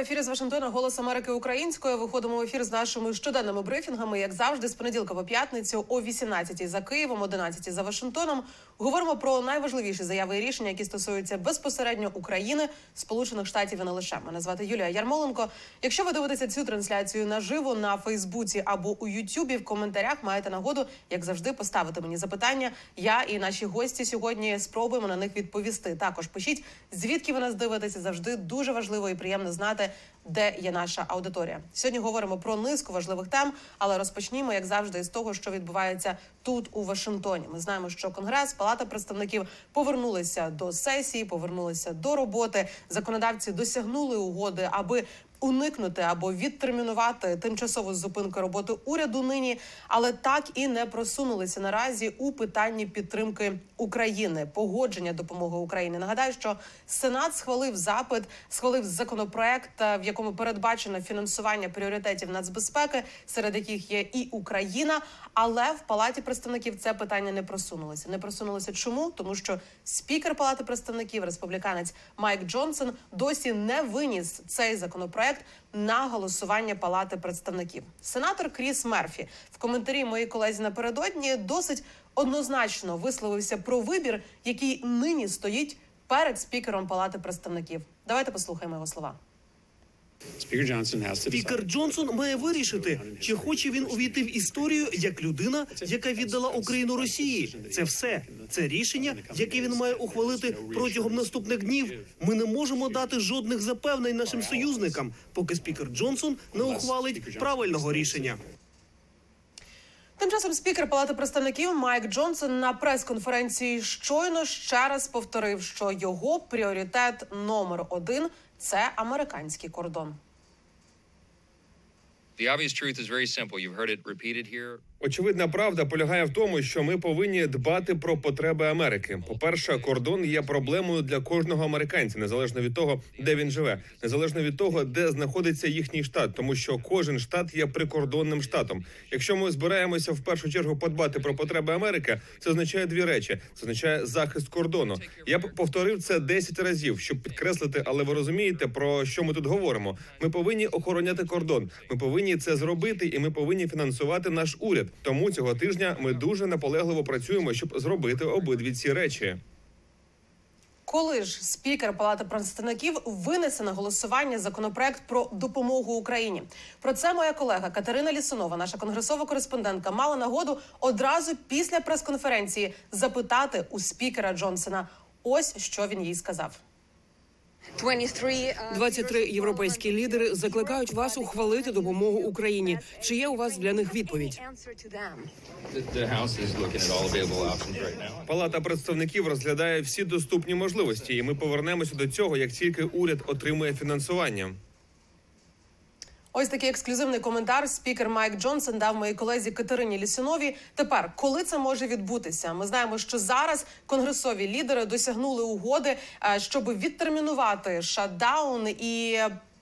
Ефірі з Вашингтона Голос Америки Українською. Виходимо в ефір з нашими щоденними брифінгами, як завжди, з понеділка по п'ятницю о 18 за Києвом, 11 за Вашингтоном. Говоримо про найважливіші заяви і рішення, які стосуються безпосередньо України, Сполучених Штатів і не лише. Мене звати Юлія Ярмоленко. Якщо ви дивитеся цю трансляцію наживо на Фейсбуці або у Ютубі, в коментарях маєте нагоду, як завжди, поставити мені запитання. Я і наші гості сьогодні спробуємо на них відповісти. Також пишіть, звідки ви нас дивитеся. Завжди дуже важливо і приємно знати, де є наша аудиторія. Сьогодні говоримо про низку важливих тем, але розпочнімо, як завжди, з того, що відбувається тут у Вашингтоні. Ми знаємо, що Конгрес, Палата представників повернулися до сесії, повернулися до роботи. Законодавці досягнули угоди, аби уникнути або відтермінувати тимчасову зупинку роботи уряду нині, але так і не просунулися наразі у питанні підтримки України, погодження допомоги Україні. Нагадаю, що Сенат схвалив запит, схвалив законопроект, е, в якому передбачено фінансування пріоритетів нацбезпеки, серед яких є і Україна. Але в палаті представників це питання не просунулося. Не просунулося чому? Тому що спікер Палати представників, республіканець Майк Джонсон, досі не виніс цей законопроект на голосування Палати представників. Сенатор Кріс Мерфі в коментарі моїй колезі напередодні досить однозначно висловився про вибір, який нині стоїть перед спікером Палати представників. Давайте послухаємо його слова. Спікер Джонсон має вирішити, чи хоче він увійти в історію як людина, яка віддала Україну Росії. Це все це рішення, яке він має ухвалити протягом наступних днів. Ми не можемо дати жодних запевнень нашим союзникам, поки спікер Джонсон не ухвалить правильного рішення. Тим часом спікер Палати представників Майк Джонсон на прес-конференції щойно ще раз повторив, що його пріоритет номер один це американський кордон. The obvious truth is very simple. You've heard it repeated here. Очевидна правда полягає в тому, що ми повинні дбати про потреби Америки. По перше, кордон є проблемою для кожного американця, незалежно від того, де він живе, незалежно від того, де знаходиться їхній штат, тому що кожен штат є прикордонним штатом. Якщо ми збираємося в першу чергу подбати про потреби Америки, це означає дві речі: це означає захист кордону. Я б повторив це 10 разів, щоб підкреслити, але ви розумієте про що ми тут говоримо. Ми повинні охороняти кордон. Ми повинні це зробити, і ми повинні фінансувати наш уряд. Тому цього тижня ми дуже наполегливо працюємо, щоб зробити обидві ці речі. Коли ж спікер Палати представників винесе на голосування законопроект про допомогу Україні? Про це моя колега Катерина Лісунова, наша конгресова кореспондентка, мала нагоду одразу після прес-конференції запитати у спікера Джонсона. Ось що він їй сказав. 23 європейські лідери закликають вас ухвалити допомогу Україні. Чи є у вас для них відповідь? Палата представників розглядає всі доступні можливості, і ми повернемося до цього, як тільки уряд отримує фінансування. Ось такий ексклюзивний коментар. Спікер Майк Джонсон дав моїй колезі Катерині Лісінові. Тепер, коли це може відбутися, ми знаємо, що зараз конгресові лідери досягнули угоди, е, щоб відтермінувати шатдаун і.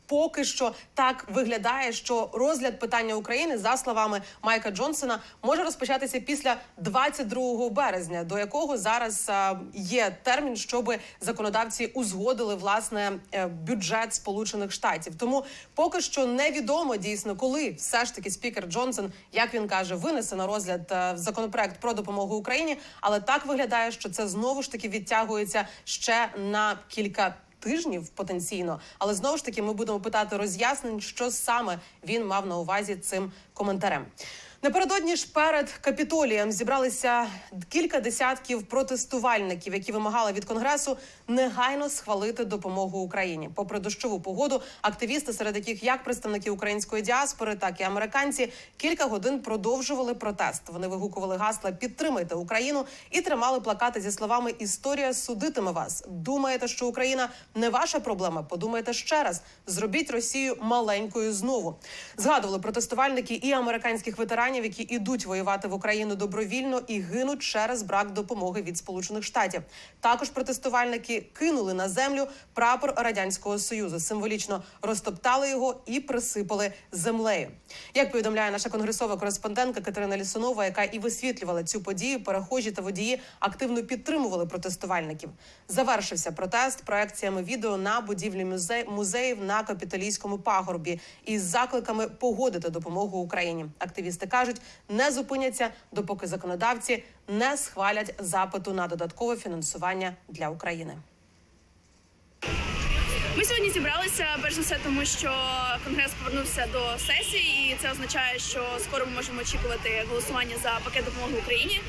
Поки що так виглядає, що розгляд питання України за словами Майка Джонсона може розпочатися після 22 березня, до якого зараз е, є термін, щоб законодавці узгодили власне е, бюджет Сполучених Штатів. Тому поки що невідомо дійсно, коли все ж таки спікер Джонсон, як він каже, винесе на розгляд е, законопроект про допомогу Україні. Але так виглядає, що це знову ж таки відтягується ще на кілька тижнів потенційно. Але знову ж таки ми будемо питати роз'яснень, що саме він мав на увазі цим коментарем. Напередодні ж перед капітолієм зібралися кілька десятків протестувальників, які вимагали від конгресу негайно схвалити допомогу Україні. Попри дощову погоду, активісти, серед яких як представники української діаспори, так і американці, кілька годин продовжували протест. Вони вигукували гасла Підтримайте Україну і тримали плакати зі словами Історія судитиме вас. Думаєте, що Україна не ваша проблема? Подумайте ще раз. Зробіть Росію маленькою знову. Згадували протестувальники і американських ветеранів ветеранів, які ідуть воювати в Україну добровільно і гинуть через брак допомоги від Сполучених Штатів. Також протестувальники кинули на землю прапор радянського союзу, символічно розтоптали його і присипали землею. Як повідомляє наша конгресова кореспондентка Катерина Лісунова, яка і висвітлювала цю подію, перехожі та водії активно підтримували протестувальників. Завершився протест проекціями відео на будівлі музей музеїв на капітолійському пагорбі із закликами погодити допомогу Україні. Активісти кажуть, не зупиняться, допоки законодавці не схвалять запиту на додаткове фінансування для України. Ми сьогодні зібралися перш за все, тому що конгрес повернувся до сесії, і це означає, що скоро ми можемо очікувати голосування за пакет допомоги Україні.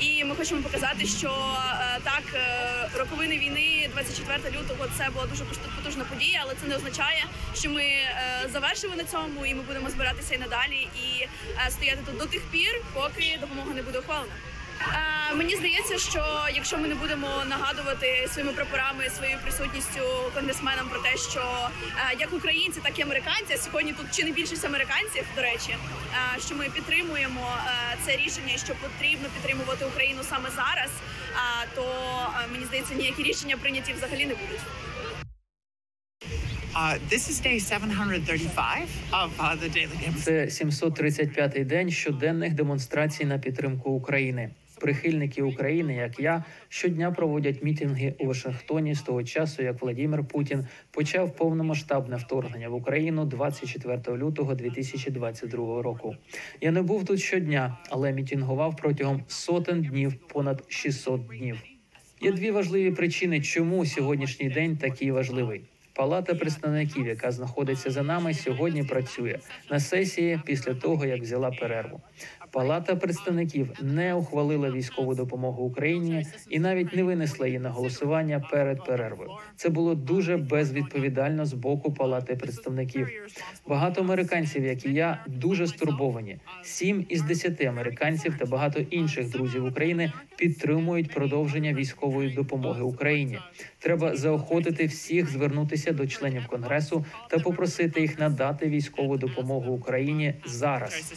І ми хочемо показати, що е, так е, роковини війни 24 лютого це була дуже потужна- подія, але це не означає, що ми е, завершили на цьому, і ми будемо збиратися і надалі і стояти тут до тих пір, поки допомога не буде ухвалена. Е, Мені здається, що якщо ми не будемо нагадувати своїми прапорами, своєю присутністю конгресменам про те, що е, як українці, так і американці, сьогодні тут чи не більшість американців, до речі, е, що ми підтримуємо це рішення, що потрібно підтримувати Україну саме зараз, то мені здається, ніякі рішення прийняті взагалі не будуть. Uh, this is day 735 of uh, the daily. Це 735-й день щоденних демонстрацій на підтримку України. Прихильники України, як я, щодня проводять мітинги у Вашингтоні з того часу, як Владимир Путін почав повномасштабне вторгнення в Україну 24 лютого 2022 року. Я не був тут щодня, але мітингував протягом сотень днів, понад 600 днів. Є дві важливі причини, чому сьогоднішній день такий важливий. Палата представників, яка знаходиться за нами, сьогодні працює на сесії після того, як взяла перерву. Палата представників не ухвалила військову допомогу Україні і навіть не винесла її на голосування перед перервою. Це було дуже безвідповідально з боку Палати представників. Багато американців, як і я, дуже стурбовані. Сім із десяти американців та багато інших друзів України підтримують продовження військової допомоги Україні. Треба заохотити всіх звернутися до членів конгресу та попросити їх надати військову допомогу Україні зараз.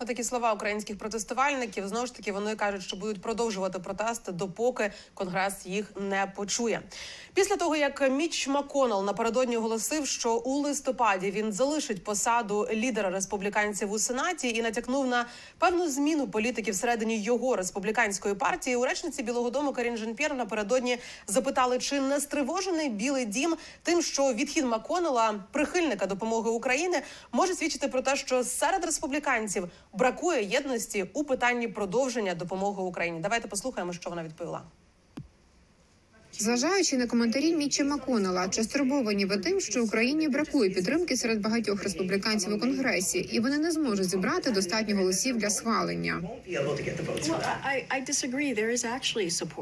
Отакі слова українських протестувальників знову ж таки вони кажуть, що будуть продовжувати протести, допоки конгрес їх не почує. Після того як Міч Маконел напередодні оголосив, що у листопаді він залишить посаду лідера республіканців у сенаті і натякнув на певну зміну політики всередині його республіканської партії. У речниці Білого Дому Карін Жен-П'єр напередодні запитали, чи не стривожений Білий Дім тим, що відхід Маконела, прихильника допомоги України, може свідчити про те, що серед республіканців бракує єдності у питанні продовження допомоги Україні. Давайте послухаємо, що вона відповіла. Зважаючи на коментарі Мітча Маконела, чи стурбовані ви тим, що Україні бракує підтримки серед багатьох республіканців у конгресі, і вони не зможуть зібрати достатньо голосів для схвалення.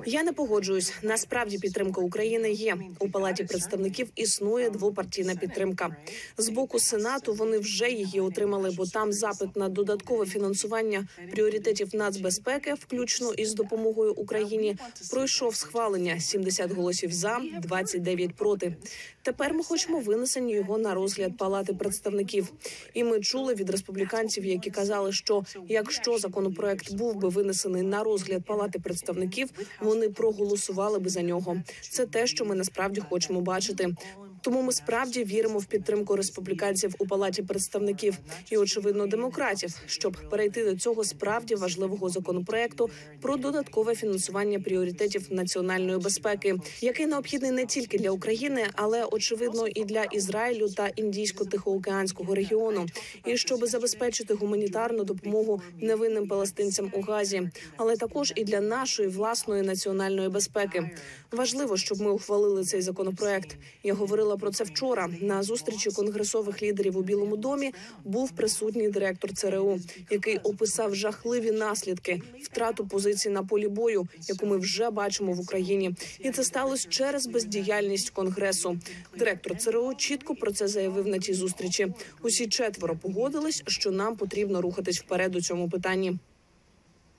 Я не погоджуюсь. Насправді підтримка України є у палаті представників. Існує двопартійна підтримка з боку сенату. Вони вже її отримали, бо там запит на додаткове фінансування пріоритетів нацбезпеки, включно із допомогою Україні, пройшов схвалення 70 голосів за, 29 проти. Тепер ми хочемо винесення його на розгляд палати представників. І ми чули від республіканців, які казали, що якщо законопроект був би винесений на розгляд палати представників, вони проголосували би за нього. Це те, що ми насправді хочемо бачити. Тому ми справді віримо в підтримку республіканців у палаті представників і, очевидно, демократів, щоб перейти до цього справді важливого законопроекту про додаткове фінансування пріоритетів національної безпеки, який необхідний не тільки для України, але очевидно і для Ізраїлю та індійсько-тихоокеанського регіону, і щоб забезпечити гуманітарну допомогу невинним палестинцям у Газі, але також і для нашої власної національної безпеки. Важливо, щоб ми ухвалили цей законопроект. Я говорила про це вчора. На зустрічі конгресових лідерів у Білому домі був присутній директор ЦРУ, який описав жахливі наслідки втрату позицій на полі бою, яку ми вже бачимо в Україні, і це сталося через бездіяльність конгресу. Директор ЦРУ чітко про це заявив на тій зустрічі. Усі четверо погодились, що нам потрібно рухатись вперед у цьому питанні.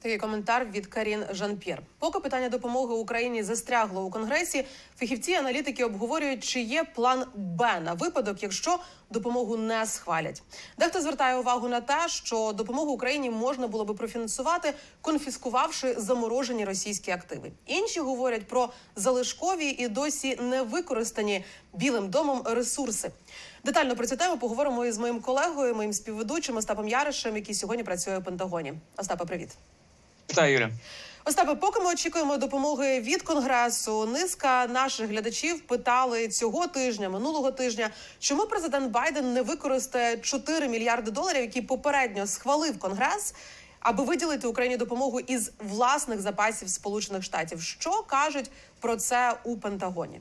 Такий коментар від Карін Жан-П'єр. Поки питання допомоги Україні застрягло у конгресі, фахівці аналітики обговорюють, чи є план Б на випадок, якщо допомогу не схвалять. Дехто звертає увагу на те, що допомогу Україні можна було би профінансувати, конфіскувавши заморожені російські активи. Інші говорять про залишкові і досі не використані білим домом ресурси. Детально про цю тему поговоримо із моїм колегою, моїм співведучим Остапом Яришем, який сьогодні працює у Пентагоні. Остапе, привіт. Вітаю, Юля. Остапе, поки ми очікуємо допомоги від конгресу, низка наших глядачів питали цього тижня, минулого тижня, чому президент Байден не використає 4 мільярди доларів, які попередньо схвалив конгрес, аби виділити Україні допомогу із власних запасів Сполучених Штатів. Що кажуть про це у Пентагоні?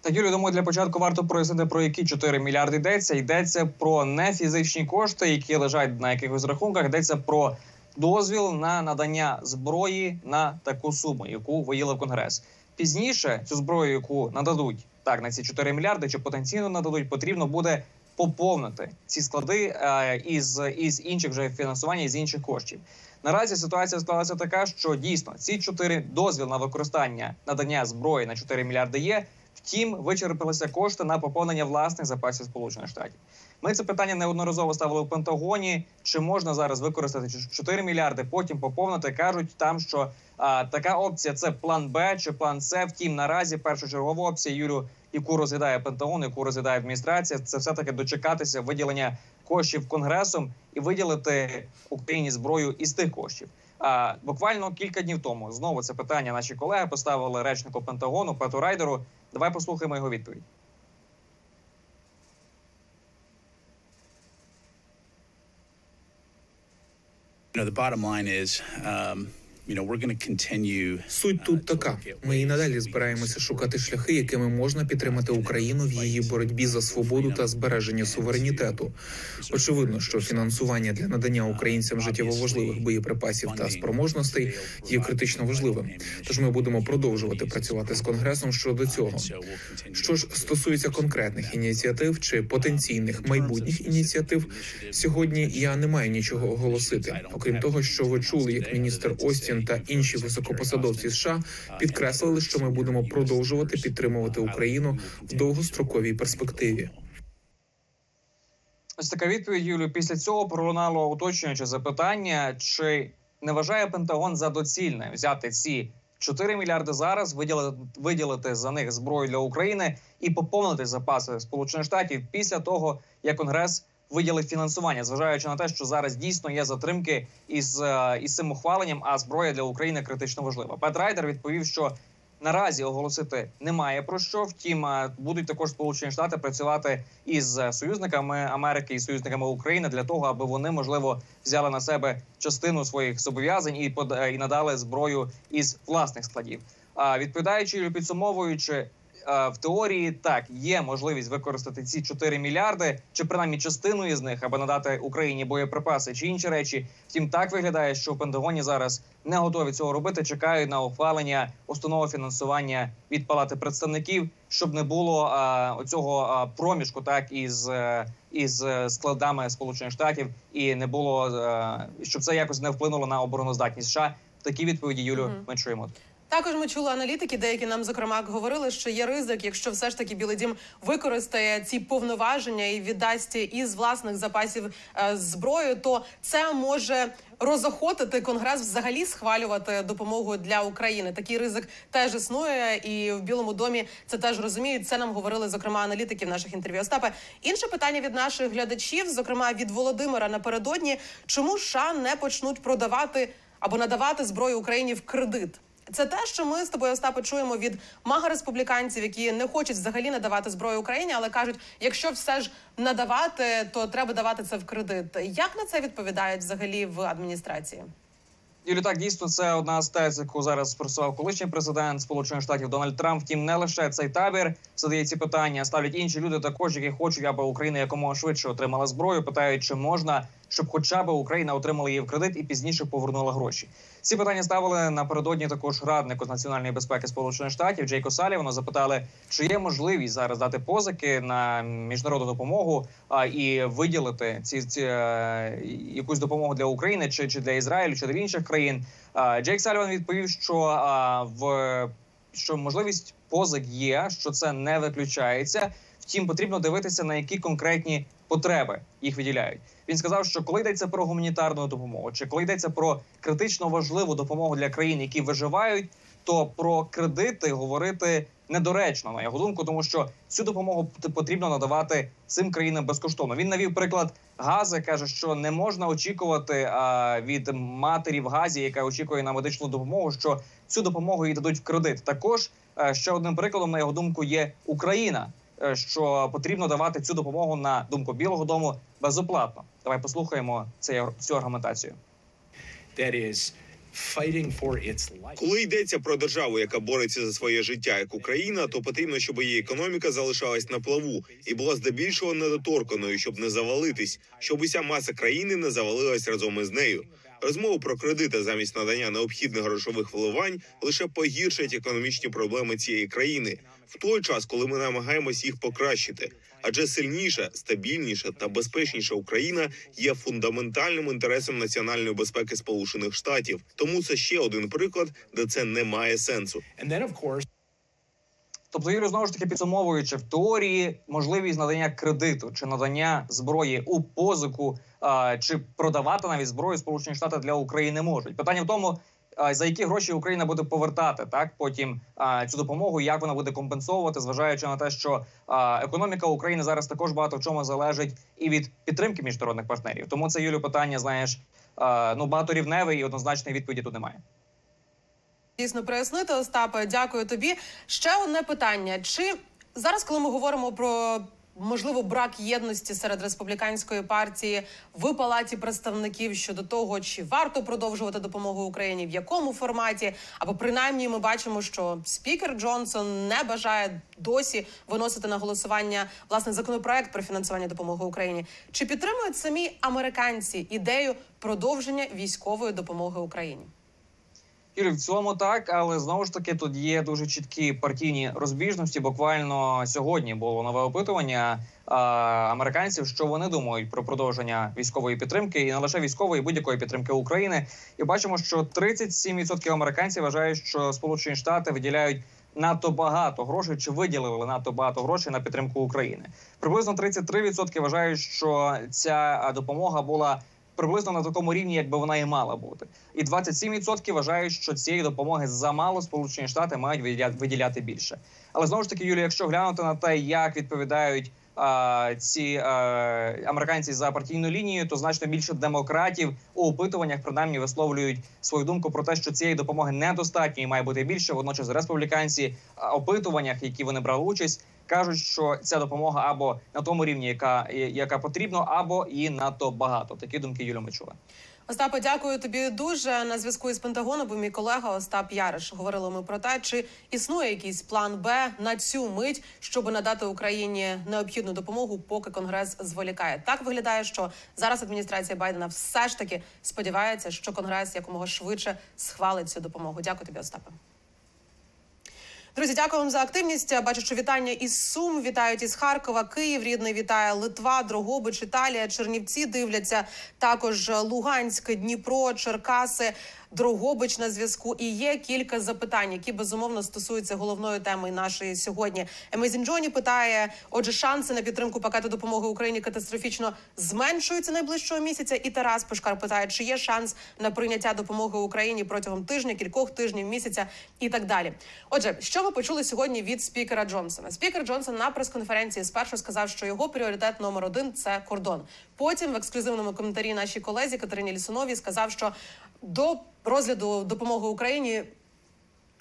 Так, Юлю, думаю, для початку варто прояснити, про які 4 мільярди йдеться. Йдеться про нефізичні кошти, які лежать на якихось рахунках. Йдеться про дозвіл на надання зброї на таку суму, яку виділив конгрес. Пізніше цю зброю, яку нададуть так на ці 4 мільярди, чи потенційно нададуть, потрібно буде поповнити ці склади е, із, із інших вже фінансування із інших коштів. Наразі ситуація склалася така, що дійсно ці 4 дозвіл на використання надання зброї на 4 мільярди є. Втім, вичерпалися кошти на поповнення власних запасів Сполучених Штатів. Ми це питання неодноразово ставили в Пентагоні. Чи можна зараз використати 4 мільярди, потім поповнити? кажуть там, що а, така опція це план Б чи план С. Втім, наразі першочергова опція Юлю, яку розглядає Пентагон, яку розглядає адміністрація, це все таки дочекатися виділення коштів конгресом і виділити Україні зброю із тих коштів. А буквально кілька днів тому знову це питання наші колеги поставили речнику Пентагону Пету Райдеру. Давай послухаємо його відповідь. You know, the bottom line is, um, continue. Суть тут така: ми і надалі збираємося шукати шляхи, якими можна підтримати Україну в її боротьбі за свободу та збереження суверенітету. Очевидно, що фінансування для надання українцям життєво важливих боєприпасів та спроможностей є критично важливим. Тож ми будемо продовжувати працювати з конгресом щодо цього. Що ж стосується конкретних ініціатив чи потенційних майбутніх ініціатив, сьогодні я не маю нічого оголосити. Окрім того, що ви чули, як міністр Остін та інші високопосадовці США підкреслили, що ми будемо продовжувати підтримувати Україну в довгостроковій перспективі. Ось така відповідь Юлю. Після цього пролунало уточнююче запитання: чи не вважає Пентагон за доцільне взяти ці 4 мільярди зараз, виділити виділити за них зброю для України і поповнити запаси Сполучених Штатів після того, як Конгрес виділив фінансування, зважаючи на те, що зараз дійсно є затримки із, е, із цим ухваленням, а зброя для України критично важлива. Пет Райдер відповів, що наразі оголосити немає про що. Втім, е, будуть також Сполучені Штати працювати із союзниками Америки і союзниками України для того, аби вони можливо взяли на себе частину своїх зобов'язань і і надали зброю із власних складів. А відповідаючи підсумовуючи. В теорії так є можливість використати ці 4 мільярди, чи принаймні частину із них, аби надати Україні боєприпаси чи інші речі. Втім, так виглядає, що в Пентагоні зараз не готові цього робити. Чекають на ухвалення установи фінансування від палати представників, щоб не було а, оцього а, проміжку, так із із складами Сполучених Штатів, і не було а, щоб це якось не вплинуло на обороноздатність США. Такі відповіді Юлю mm ми чуємо. Також ми чули аналітики, деякі нам зокрема говорили, що є ризик, якщо все ж таки Білий Дім використає ці повноваження і віддасть із власних запасів е, зброю, то це може розохотити конгрес взагалі схвалювати допомогу для України. Такий ризик теж існує, і в Білому домі це теж розуміють. Це нам говорили зокрема аналітики в наших інтерв'ю. Остапе інше питання від наших глядачів, зокрема від Володимира напередодні, чому США не почнуть продавати або надавати зброю Україні в кредит? Це те, що ми з тобою Остапе, чуємо від мага республіканців, які не хочуть взагалі надавати зброю Україні, але кажуть, якщо все ж надавати, то треба давати це в кредит. Як на це відповідають взагалі в адміністрації? Юлі, так дійсно це одна з тез, яку зараз спросував колишній президент Сполучених Штатів Дональд Трамп. Втім, не лише цей табір задає ці питання. Ставлять інші люди, також які хочуть, аби Україна якомога швидше отримала зброю. Питають, чи можна щоб хоча б Україна отримала її в кредит і пізніше повернула гроші. Ці питання ставили напередодні також раднику з національної безпеки Сполучених Штатів Джейко Салівану. Запитали, чи є можливість зараз дати позики на міжнародну допомогу а, і виділити ці, ці е, якусь допомогу для України чи, чи для Ізраїлю, чи для інших країн. А, Джейк Саліван відповів, що а, в що можливість позик є, що це не виключається. Втім, потрібно дивитися на які конкретні потреби їх виділяють. Він сказав, що коли йдеться про гуманітарну допомогу, чи коли йдеться про критично важливу допомогу для країн, які виживають, то про кредити говорити недоречно на його думку, тому що цю допомогу потрібно надавати цим країнам безкоштовно. Він навів приклад Гази, каже, що не можна очікувати а, від матері в Газі, яка очікує на медичну допомогу, що цю допомогу їй дадуть в кредит. Також е, ще одним прикладом, на його думку, є Україна. Е, Що потрібно давати цю допомогу на думку Білого Дому безоплатно. Давай послухаємо цей, цю аргументацію. that is. Коли йдеться про державу, яка бореться за своє життя як Україна, то потрібно, щоб її економіка залишалась на плаву і була здебільшого недоторканою, щоб не завалитись, щоб уся маса країни не завалилась разом із нею. Розмови про кредити замість надання необхідних грошових вливань лише погіршать економічні проблеми цієї країни в той час, коли ми намагаємось їх покращити. Адже сильніша, стабільніша та безпечніша Україна є фундаментальним інтересом національної безпеки Сполучених Штатів. Тому це ще один приклад, де це не має сенсу. Тобто, Юрій, знову ж таки підсумовуючи в теорії можливість надання кредиту чи надання зброї у позику чи продавати навіть зброю Сполучені Штати для України можуть. Питання в тому. За які гроші Україна буде повертати так потім цю допомогу, як вона буде компенсовувати, зважаючи на те, що економіка України зараз також багато в чому залежить і від підтримки міжнародних партнерів. Тому це Юлю питання, знаєш, ну багаторівневе і однозначної відповіді тут немає. Дійсно прояснити, Остапе. Дякую тобі. Ще одне питання: чи зараз, коли ми говоримо про можливо брак єдності серед республіканської партії в палаті представників щодо того, чи варто продовжувати допомогу Україні, в якому форматі, або принаймні ми бачимо, що спікер Джонсон не бажає досі виносити на голосування власне законопроект про фінансування допомоги Україні. Чи підтримують самі американці ідею продовження військової допомоги Україні? Юрій, в цілому так, але знову ж таки тут є дуже чіткі партійні розбіжності. Буквально сьогодні було нове опитування а, американців, що вони думають про продовження військової підтримки і не лише військової будь-якої підтримки України. І бачимо, що 37% американців вважають, що Сполучені Штати виділяють. Надто багато грошей чи виділили надто багато грошей на підтримку України. Приблизно 33% вважають, що ця допомога була приблизно на такому рівні, якби вона і мала бути. І 27% вважають, що цієї допомоги замало Сполучені Штати мають виділяти більше. Але знову ж таки, Юлія, якщо глянути на те, як відповідають ці а, американці за партійну лінію, то значно більше демократів у опитуваннях принаймні висловлюють свою думку про те, що цієї допомоги недостатньо і має бути більше. Водночас республіканці опитуваннях, які вони брали участь, кажуть, що ця допомога або на тому рівні, яка яка потрібно, або і надто багато. Такі думки Юля ми чули. Остапе, дякую тобі дуже на зв'язку із Пентагоном. Був мій колега Остап Яриш. Говорили ми про те, чи існує якийсь план Б на цю мить, щоб надати Україні необхідну допомогу, поки Конгрес зволікає. Так виглядає, що зараз адміністрація Байдена все ж таки сподівається, що Конгрес якомога швидше схвалить цю допомогу. Дякую тобі, Остапе. Друзі, дякую вам за активність. Бачу, що вітання із Сум, вітають із Харкова, Київ, рідний вітає Литва, Дрогобич, Італія, Чернівці дивляться. Також Луганськ, Дніпро, Черкаси, Дрогобич на зв'язку. І є кілька запитань, які безумовно стосуються головної теми нашої сьогодні. Емезін Джоні питає: отже, шанси на підтримку пакету допомоги Україні катастрофічно зменшуються найближчого місяця. І Тарас Пушкар питає, чи є шанс на прийняття допомоги Україні протягом тижня, кількох тижнів, місяця і так далі. Отже, що ми почули сьогодні від спікера Джонсона? Спікер Джонсон на прес-конференції спершу сказав, що його пріоритет номер один це кордон. Потім в ексклюзивному коментарі нашій колезі Катерині Лісуновій сказав, що до розгляду допомоги Україні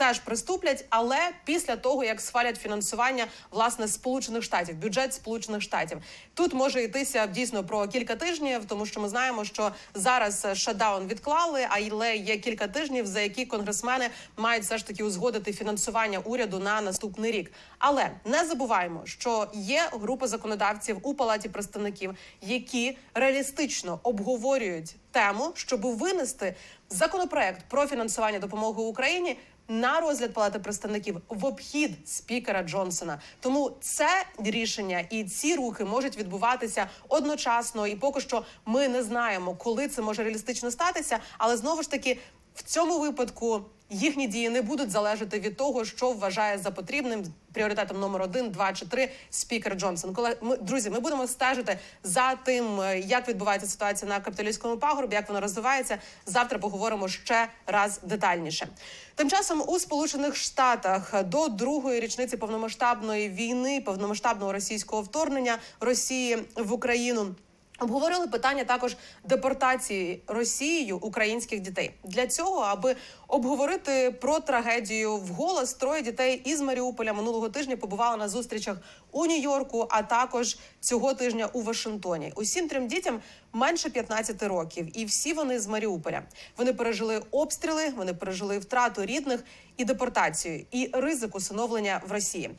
теж приступлять, але після того як схвалять фінансування власне сполучених штатів, бюджет сполучених штатів. Тут може йтися дійсно про кілька тижнів, тому що ми знаємо, що зараз шатдаун відклали, але є кілька тижнів, за які конгресмени мають все ж таки узгодити фінансування уряду на наступний рік. Але не забуваємо, що є група законодавців у палаті представників, які реалістично обговорюють тему, щоб винести законопроект про фінансування допомоги Україні. На розгляд палати представників в обхід спікера Джонсона, тому це рішення і ці рухи можуть відбуватися одночасно. І поки що ми не знаємо, коли це може реалістично статися. Але знову ж таки, в цьому випадку їхні дії не будуть залежати від того, що вважає за потрібним пріоритетом номер один, два чи три спікер Джонсон. Коли ми друзі, ми будемо стежити за тим, е, як відбувається ситуація на капіталістському пагорбі, як вона розвивається. Завтра поговоримо ще раз детальніше. Тим часом у Сполучених Штатах до другої річниці повномасштабної війни, повномасштабного російського вторгнення Росії в Україну. Обговорили питання також депортації Росією українських дітей для цього, аби обговорити про трагедію вголос, троє дітей із Маріуполя минулого тижня побували на зустрічах у Нью-Йорку, а також цього тижня у Вашингтоні. Усім трьом дітям менше 15 років, і всі вони з Маріуполя. Вони пережили обстріли, вони пережили втрату рідних і депортацію, і ризик усиновлення в Росії.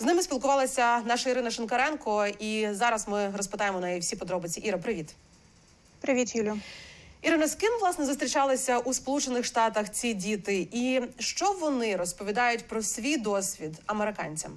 З ними спілкувалася наша Ірина Шинкаренко, і зараз ми розпитаємо неї всі подробиці. Іра, привіт. Привіт, Юлю. Ірина, з ким власне зустрічалися у Сполучених Штатах ці діти, і що вони розповідають про свій досвід американцям?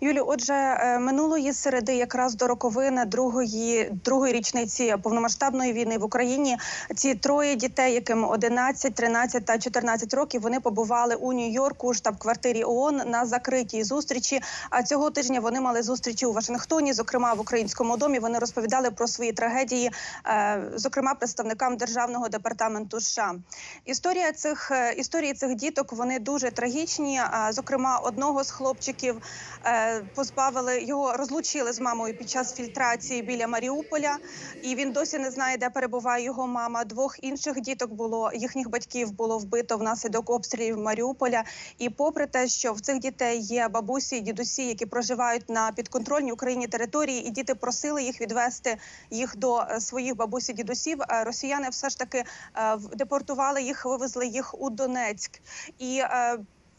Юлі, отже, е, минулої середи, якраз до роковини другої другої річниці повномасштабної війни в Україні, ці троє дітей, яким 11, 13 та 14 років, вони побували у Нью-Йорку, штаб-квартирі ООН на закритій зустрічі. А цього тижня вони мали зустрічі у Вашингтоні, зокрема в українському домі. Вони розповідали про свої трагедії, е, зокрема представникам державного департаменту США. Історія цих е, історії цих діток вони дуже трагічні. Зокрема, одного з хлопчиків позбавили його, розлучили з мамою під час фільтрації біля Маріуполя, і він досі не знає, де перебуває його мама. Двох інших діток було їхніх батьків було вбито внаслідок обстрілів Маріуполя. І попри те, що в цих дітей є бабусі і дідусі, які проживають на підконтрольній Україні території, і діти просили їх відвести їх до своїх бабусі дідусів. Росіяни все ж таки депортували їх, вивезли їх у Донецьк і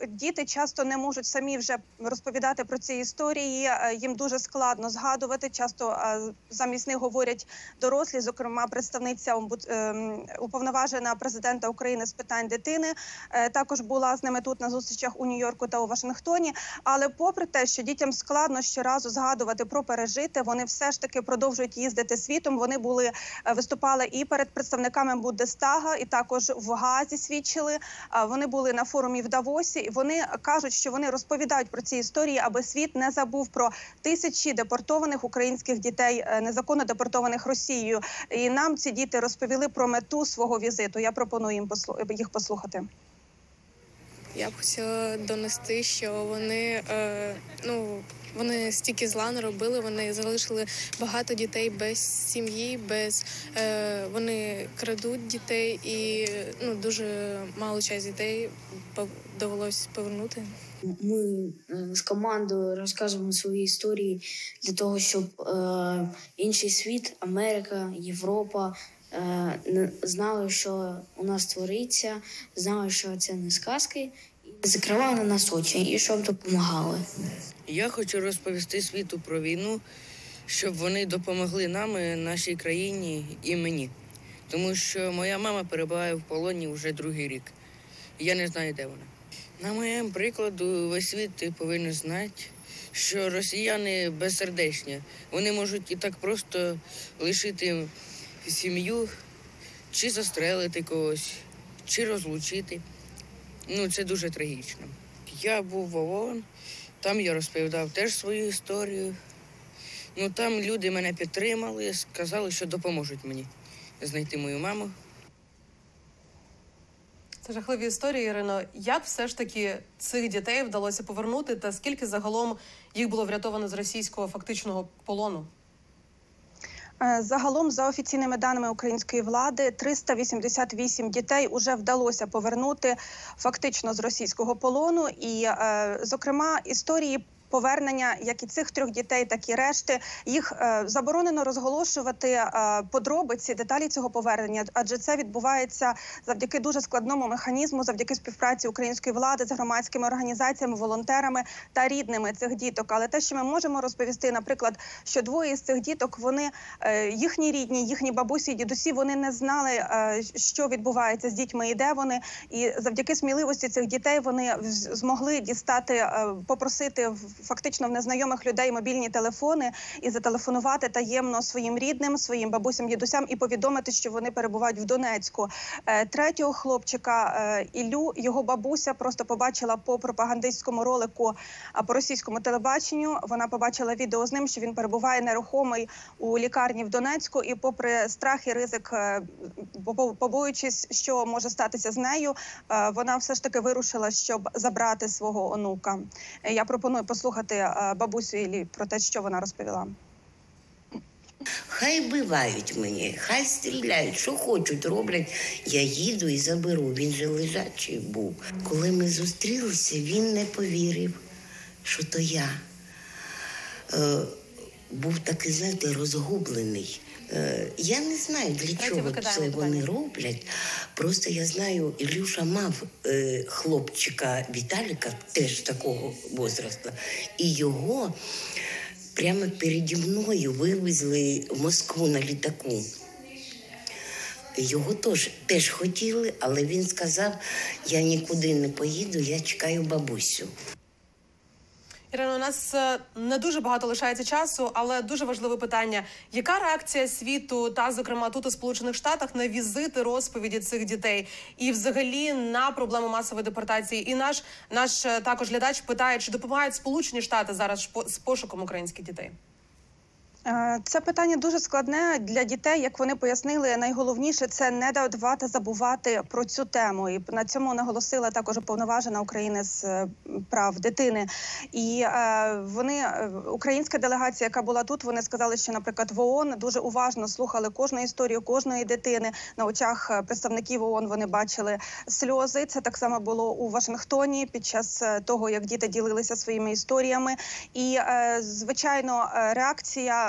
діти часто не можуть самі вже розповідати про ці історії. Е, їм дуже складно згадувати. Часто е, замість них говорять дорослі, зокрема, представниця ем, уповноважена президента України з питань дитини. Е, також була з ними тут на зустрічах у Нью-Йорку та у Вашингтоні. Але, попри те, що дітям складно щоразу згадувати про пережити, вони все ж таки продовжують їздити світом. Вони були виступали і перед представниками Буддестага, і також в Газі свідчили. Вони були на форумі в Давосі вони кажуть, що вони розповідають про ці історії, аби світ не забув про тисячі депортованих українських дітей, е, незаконно депортованих Росією. І нам ці діти розповіли про мету свого візиту. Я пропоную їм їх послухати. Я б хотіла донести, що вони е, ну вони стільки зла не робили. Вони залишили багато дітей без сім'ї, без е, вони крадуть дітей, і ну дуже мало час дітей довелось повернути. Ми е, з командою розказуємо свої історії для того, щоб е, інший світ, Америка, Європа знали, що у нас твориться, знали, що це не сказки, і закривали на нас очі і щоб допомагали. Я хочу розповісти світу про війну, щоб вони допомогли нам, нашій країні і мені. Тому що моя мама перебуває в полоні вже другий рік. Я не знаю, де вона. На моєму прикладу, весь світ повинен знати, що росіяни безсердечні. Вони можуть і так просто лишити сім'ю, чи застрелити когось, чи розлучити. Ну, це дуже трагічно. Я був в ООН, там я розповідав теж свою історію. Ну там люди мене підтримали, сказали, що допоможуть мені знайти мою маму. Це жахливі історії, Ірино. Як все ж таки цих дітей вдалося повернути, та скільки загалом їх було врятовано з російського фактичного полону? Е, Загалом, за офіційними даними української влади, 388 дітей уже вдалося повернути фактично з російського полону. І, е, зокрема, історії. Повернення як і цих трьох дітей, так і решти їх е, заборонено розголошувати е, подробиці деталі цього повернення, адже це відбувається завдяки дуже складному механізму, завдяки співпраці української влади з громадськими організаціями, волонтерами та рідними цих діток. Але те, що ми можемо розповісти, наприклад, що двоє з цих діток вони е, їхні рідні, їхні бабусі і дідусі, вони не знали, що відбувається з дітьми і де вони. І завдяки сміливості цих дітей вони змогли дістати, попросити в- фактично в незнайомих людей мобільні телефони і зателефонувати таємно своїм рідним, своїм бабусям, дідусям і повідомити, що вони перебувають в Донецьку. Е, Третього хлопчика е, Іллю його бабуся просто побачила по пропагандистському ролику по російському телебаченню. Вона побачила відео з ним, що він перебуває нерухомий у лікарні в Донецьку, і, попри страх і ризик, е, побо- побоюючись, що може статися з нею, вона все ж таки вирушила, щоб забрати свого онука. Я пропоную послухати е, бабусю Іллі про те, що вона розповіла. Хай вбивають мені, хай стріляють, що хочуть, роблять. Я їду і заберу. Він же лежачий був. Коли ми зустрілися, він не повірив, що то я. Був такий, знаєте, розгублений. Е, я не знаю, для чого це питання. вони роблять. Просто я знаю, Ілюша мав е, хлопчика Віталіка, теж такого возрасту, і його прямо переді мною вивезли в Москву на літаку. Його теж, теж хотіли, але він сказав: я нікуди не поїду, я чекаю бабусю. Ірино, у нас е, не дуже багато лишається часу, але дуже важливе питання: яка реакція світу, та зокрема тут у Сполучених Штатах, на візити розповіді цих дітей, і взагалі на проблему масової депортації? І наш наш е, також глядач питає, чи допомагають Сполучені Штати зараз з пошуком українських дітей? Е, Це питання дуже складне для дітей. Як вони пояснили, найголовніше це не давати забувати про цю тему. І на цьому наголосила також уповноважена України з е, прав дитини. І е, вони, українська делегація, яка була тут, вони сказали, що, наприклад, в ООН дуже уважно слухали кожну історію кожної дитини. На очах представників ООН вони бачили сльози. Це так само було у Вашингтоні під час того, як діти ділилися своїми історіями. І звичайно, реакція.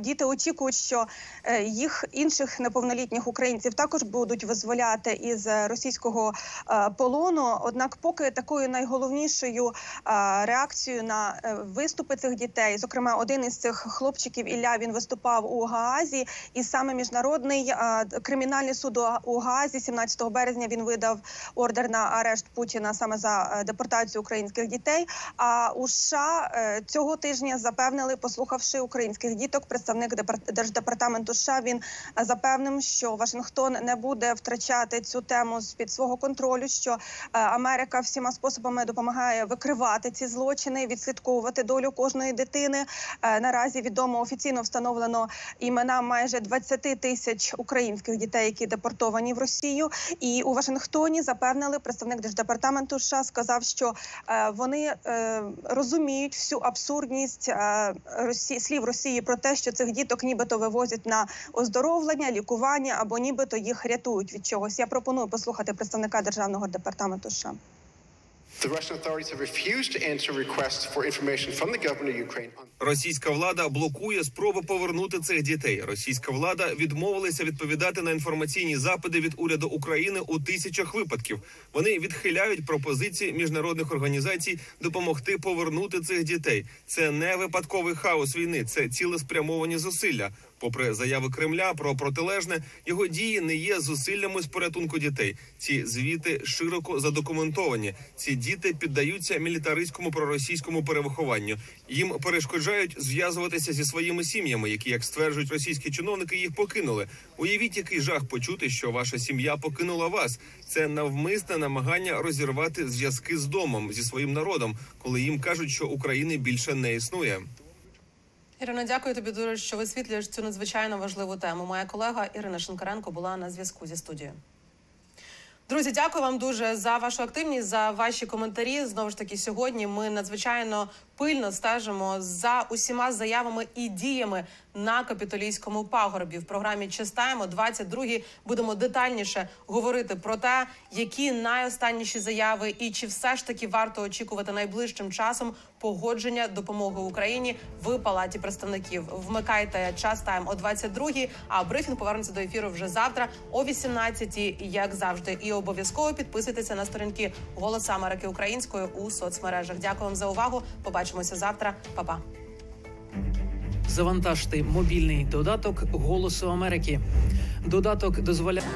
Діти очікують, що е, їх інших неповнолітніх українців також будуть визволяти із е, російського е, полону. Однак, поки такою найголовнішою е, реакцією на е, виступи цих дітей, зокрема, один із цих хлопчиків Ілля він виступав у Гаазі, і саме міжнародний е, кримінальний суд у- Гаазі 17 березня він видав ордер на арешт Путіна саме за е, депортацію українських дітей. А у США е, цього тижня запевнили, послухавши українських діток, представник депар- держдепартаменту США він е, запевнив, що Вашингтон не буде втрачати цю тему з під свого контролю. Що е, Америка всіма способами допомагає викривати ці злочини, відслідковувати долю кожної дитини. Е, Наразі відомо офіційно встановлено імена майже 20 тисяч українських дітей, які депортовані в Росію. І у Вашингтоні запевнили представник держдепартаменту США, сказав, що вони розуміють всю абсурдність слів Росії про те, що цих діток нібито вивозять на оздоровлення, лікування або нібито їх рятують від чогось. Я пропоную послухати представника державного департаменту США. Російська влада блокує спроби повернути цих дітей. Російська влада відмовилася відповідати на інформаційні запити від уряду України у тисячах випадків. Вони відхиляють пропозиції міжнародних організацій допомогти повернути цих дітей. Це не випадковий хаос війни, це цілеспрямовані зусилля. Попри заяви Кремля про протилежне, його дії не є зусиллями з порятунку дітей. Ці звіти широко задокументовані. Ці діти піддаються мілітаристському проросійському перевихованню. Їм перешкоджають зв'язуватися зі своїми сім'ями, які, як стверджують російські чиновники, їх покинули. Уявіть, який жах почути, що ваша сім'я покинула вас. Це навмисне намагання розірвати зв'язки з домом зі своїм народом, коли їм кажуть, що України більше не існує. Ірина, дякую тобі дуже, що висвітлюєш цю надзвичайно важливу тему. Моя колега Ірина Шинкаренко була на зв'язку зі студією. Друзі, дякую вам дуже за вашу активність, за ваші коментарі. Знову ж таки, сьогодні ми надзвичайно пильно стежимо за усіма заявами і діями на капітолійському пагорбі. В програмі Чистаємо 22-й будемо детальніше говорити про те, які найостанніші заяви, і чи все ж таки варто очікувати найближчим часом погодження допомоги Україні в палаті представників. Вмикайте час тайм о 22-й, А брифінг повернеться до ефіру вже завтра о 18-й, як завжди. І обов'язково підписуйтеся на сторінки Голоса Америки Української у соцмережах. Дякую вам за увагу. Побачимося завтра. Па-па. Завантажте мобільний додаток Голосу Америки. Додаток дозволяє.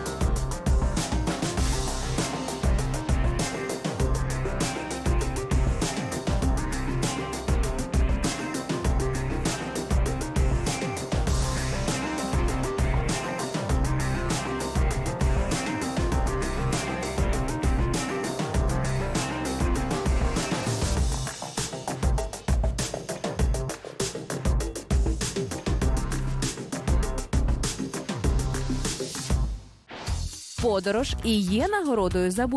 Подорож і є нагородою. За